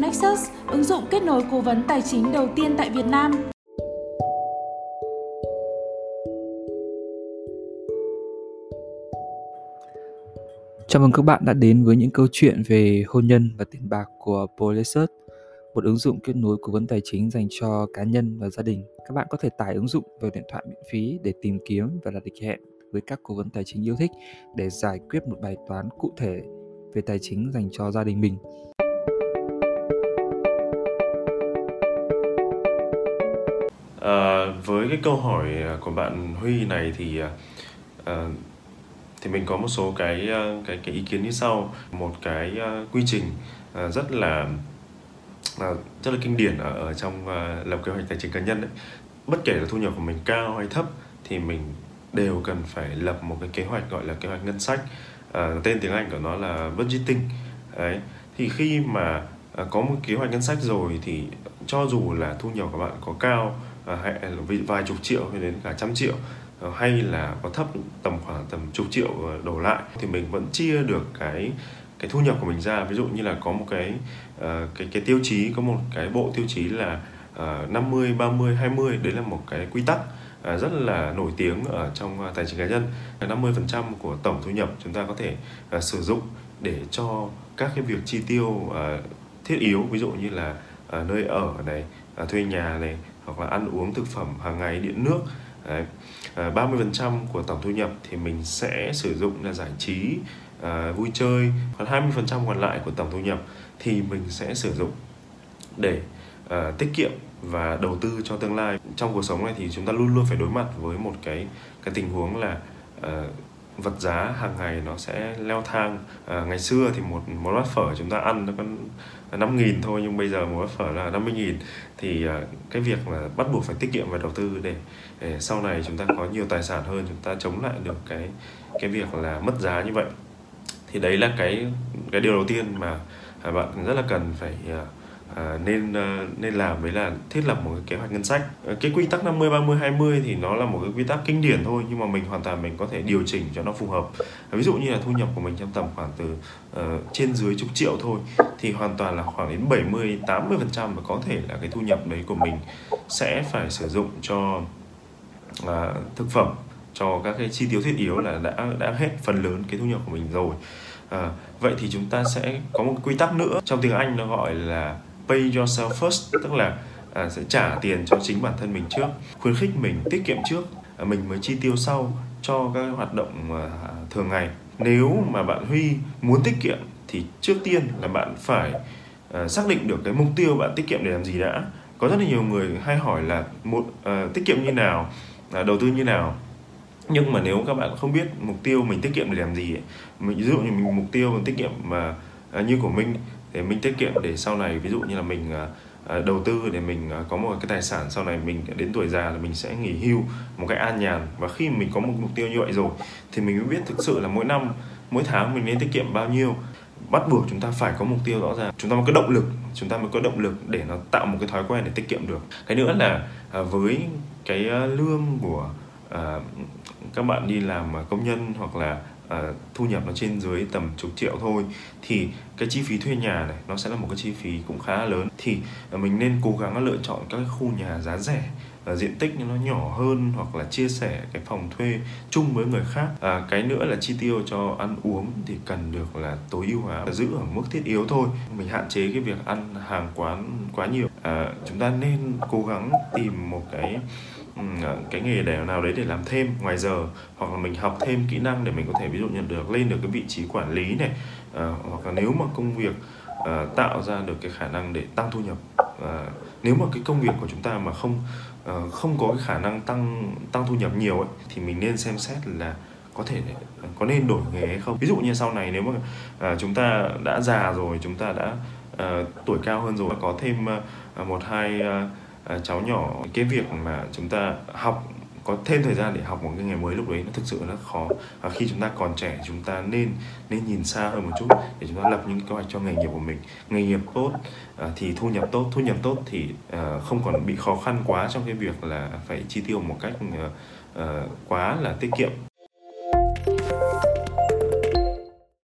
Nexus, ứng dụng kết nối cố vấn tài chính đầu tiên tại Việt Nam. Chào mừng các bạn đã đến với những câu chuyện về hôn nhân và tiền bạc của Polysearch, một ứng dụng kết nối cố vấn tài chính dành cho cá nhân và gia đình. Các bạn có thể tải ứng dụng vào điện thoại miễn phí để tìm kiếm và đặt lịch hẹn với các cố vấn tài chính yêu thích để giải quyết một bài toán cụ thể về tài chính dành cho gia đình mình. À, với cái câu hỏi ờ, của bạn Huy này thì à, thì mình có một số cái cái cái ý kiến như sau. Một cái quy trình rất là rất là kinh điển ở, ở trong lập kế hoạch tài chính cá nhân đấy bất kể là thu nhập của mình cao hay thấp thì mình đều cần phải lập một cái kế hoạch gọi là kế hoạch ngân sách. À, tên tiếng Anh của nó là budgeting đấy. Thì khi mà có một kế hoạch ngân sách rồi thì cho dù là thu nhập của bạn có cao Ờ, hay là vài chục triệu hay đến cả trăm triệu. Ờ, hay là có thấp tầm khoảng tầm chục triệu ờ, đổ lại thì mình vẫn chia được cái cái thu nhập của mình ra. Ví dụ như là có một cái uh, cái cái tiêu chí có một cái bộ tiêu chí là uh, 50 30 20 đấy là một cái quy tắc rất là nổi tiếng ở trong tài chính cá nhân. 50% của tổng thu nhập chúng ta có thể uh, sử dụng để cho các cái việc chi tiêu uh, thiết yếu. Ví dụ như là uh, nơi ở này uh, thuê nhà này hoặc là ăn uống thực phẩm hàng ngày điện nước Đấy. À, 30% của tổng thu nhập thì mình sẽ sử dụng là giải trí à, vui chơi còn 20% còn lại của tổng thu nhập thì mình sẽ sử dụng để à, tiết kiệm và đầu tư cho tương lai trong cuộc sống này thì chúng ta luôn luôn phải đối mặt với một cái cái tình huống là à, vật giá hàng ngày nó sẽ leo thang. À, ngày xưa thì một một bát phở chúng ta ăn nó có năm nghìn thôi nhưng bây giờ một bát phở là 50 nghìn. Thì à, cái việc mà bắt buộc phải tiết kiệm và đầu tư để, để sau này chúng ta có nhiều tài sản hơn chúng ta chống lại được cái cái việc là mất giá như vậy. Thì đấy là cái cái điều đầu tiên mà à, bạn rất là cần phải à, à, nên ờ, nên làm đấy là thiết lập một cái kế hoạch ngân sách. Ờ, cái quy tắc 50 30 20 thì nó là một cái quy tắc kinh điển thôi nhưng mà mình hoàn toàn mình có thể điều chỉnh cho nó phù hợp. Ví dụ như là thu nhập của mình trong tầm khoảng từ uh, trên dưới chục triệu thôi thì hoàn toàn là khoảng đến 70 80 phần trăm và có thể là cái thu nhập đấy của mình sẽ phải sử dụng cho uh, thực phẩm cho các cái chi tiêu thiết yếu là đã đã hết phần lớn cái thu nhập của mình rồi. À, vậy thì chúng ta sẽ có một quy tắc nữa. Trong tiếng Anh nó gọi là pay yourself first tức là à, sẽ trả tiền cho chính bản thân mình trước khuyến khích mình tiết kiệm trước à, mình mới chi tiêu sau cho các hoạt động à, thường ngày. Nếu mà bạn Huy muốn tiết kiệm thì trước tiên là bạn phải à, xác định được cái mục tiêu bạn tiết kiệm để làm gì đã. Có rất là nhiều người hay hỏi là một à, tiết kiệm như nào à, đầu tư như nào. Nhưng mà nếu các bạn không biết mục tiêu mình tiết kiệm để làm gì ấy, mình ví dụ như mình mục tiêu mình tiết kiệm mà à, như của mình để mình tiết kiệm để sau này, ví dụ như là mình à, à, đầu tư để mình à, có một cái tài sản sau này mình đến tuổi già là mình sẽ nghỉ hưu, một cái an nhàn. Và khi mình có một mục tiêu như vậy rồi thì mình mới biết thực sự là mỗi năm, mỗi tháng mình nên tiết kiệm bao nhiêu. Bắt buộc chúng ta phải có mục tiêu rõ ràng. Chúng ta mới có động lực, chúng ta mới có động lực để nó tạo một cái thói quen để tiết kiệm được. Cái nữa là với cái lương của các bạn đi làm công nhân hoặc là uh, thu nhập nó trên dưới tầm chục triệu thôi thì cái chi phí thuê nhà này nó sẽ là một cái chi phí cũng khá là lớn. Thì uh, mình nên cố gắng lựa chọn các khu nhà giá rẻ uh, diện tích nó nhỏ hơn hoặc là chia sẻ cái phòng thuê chung với người khác. À, cái nữa là chi tiêu cho ăn uống thì cần được là tối ưu hóa giữ ở mức thiết yếu thôi. Mình hạn chế cái việc ăn hàng quán quá nhiều. À, chúng ta nên cố gắng tìm một cái Ừ, ờ, cái nghề để nào đấy để làm thêm ngoài giờ hoặc là mình học thêm kỹ năng để mình có thể ví dụ nhận được lên được cái vị trí quản lý này à, hoặc là nếu mà công việc à, tạo ra được cái khả năng để tăng thu nhập à, nếu mà cái công việc của chúng ta mà không à, không có cái khả năng tăng tăng thu nhập nhiều ấy thì mình nên xem xét là có thể có nên đổi nghề hay không. Ví dụ như sau này nếu mà à, chúng ta đã già rồi chúng ta đã à, tuổi cao hơn rồi có thêm à, một hai à, À, cháu nhỏ cái việc mà chúng ta học có thêm thời gian để học một cái nghề mới lúc đấy nó thực sự rất khó. Và khi chúng ta còn trẻ chúng ta nên nên nhìn xa hơn một chút để chúng ta lập những kế hoạch cho nghề nghiệp của mình. Nghề nghiệp tốt à, thì thu nhập tốt. Thu nhập tốt thì à, không còn bị khó khăn quá trong cái việc là phải chi tiêu một cách à, quá là tiết kiệm.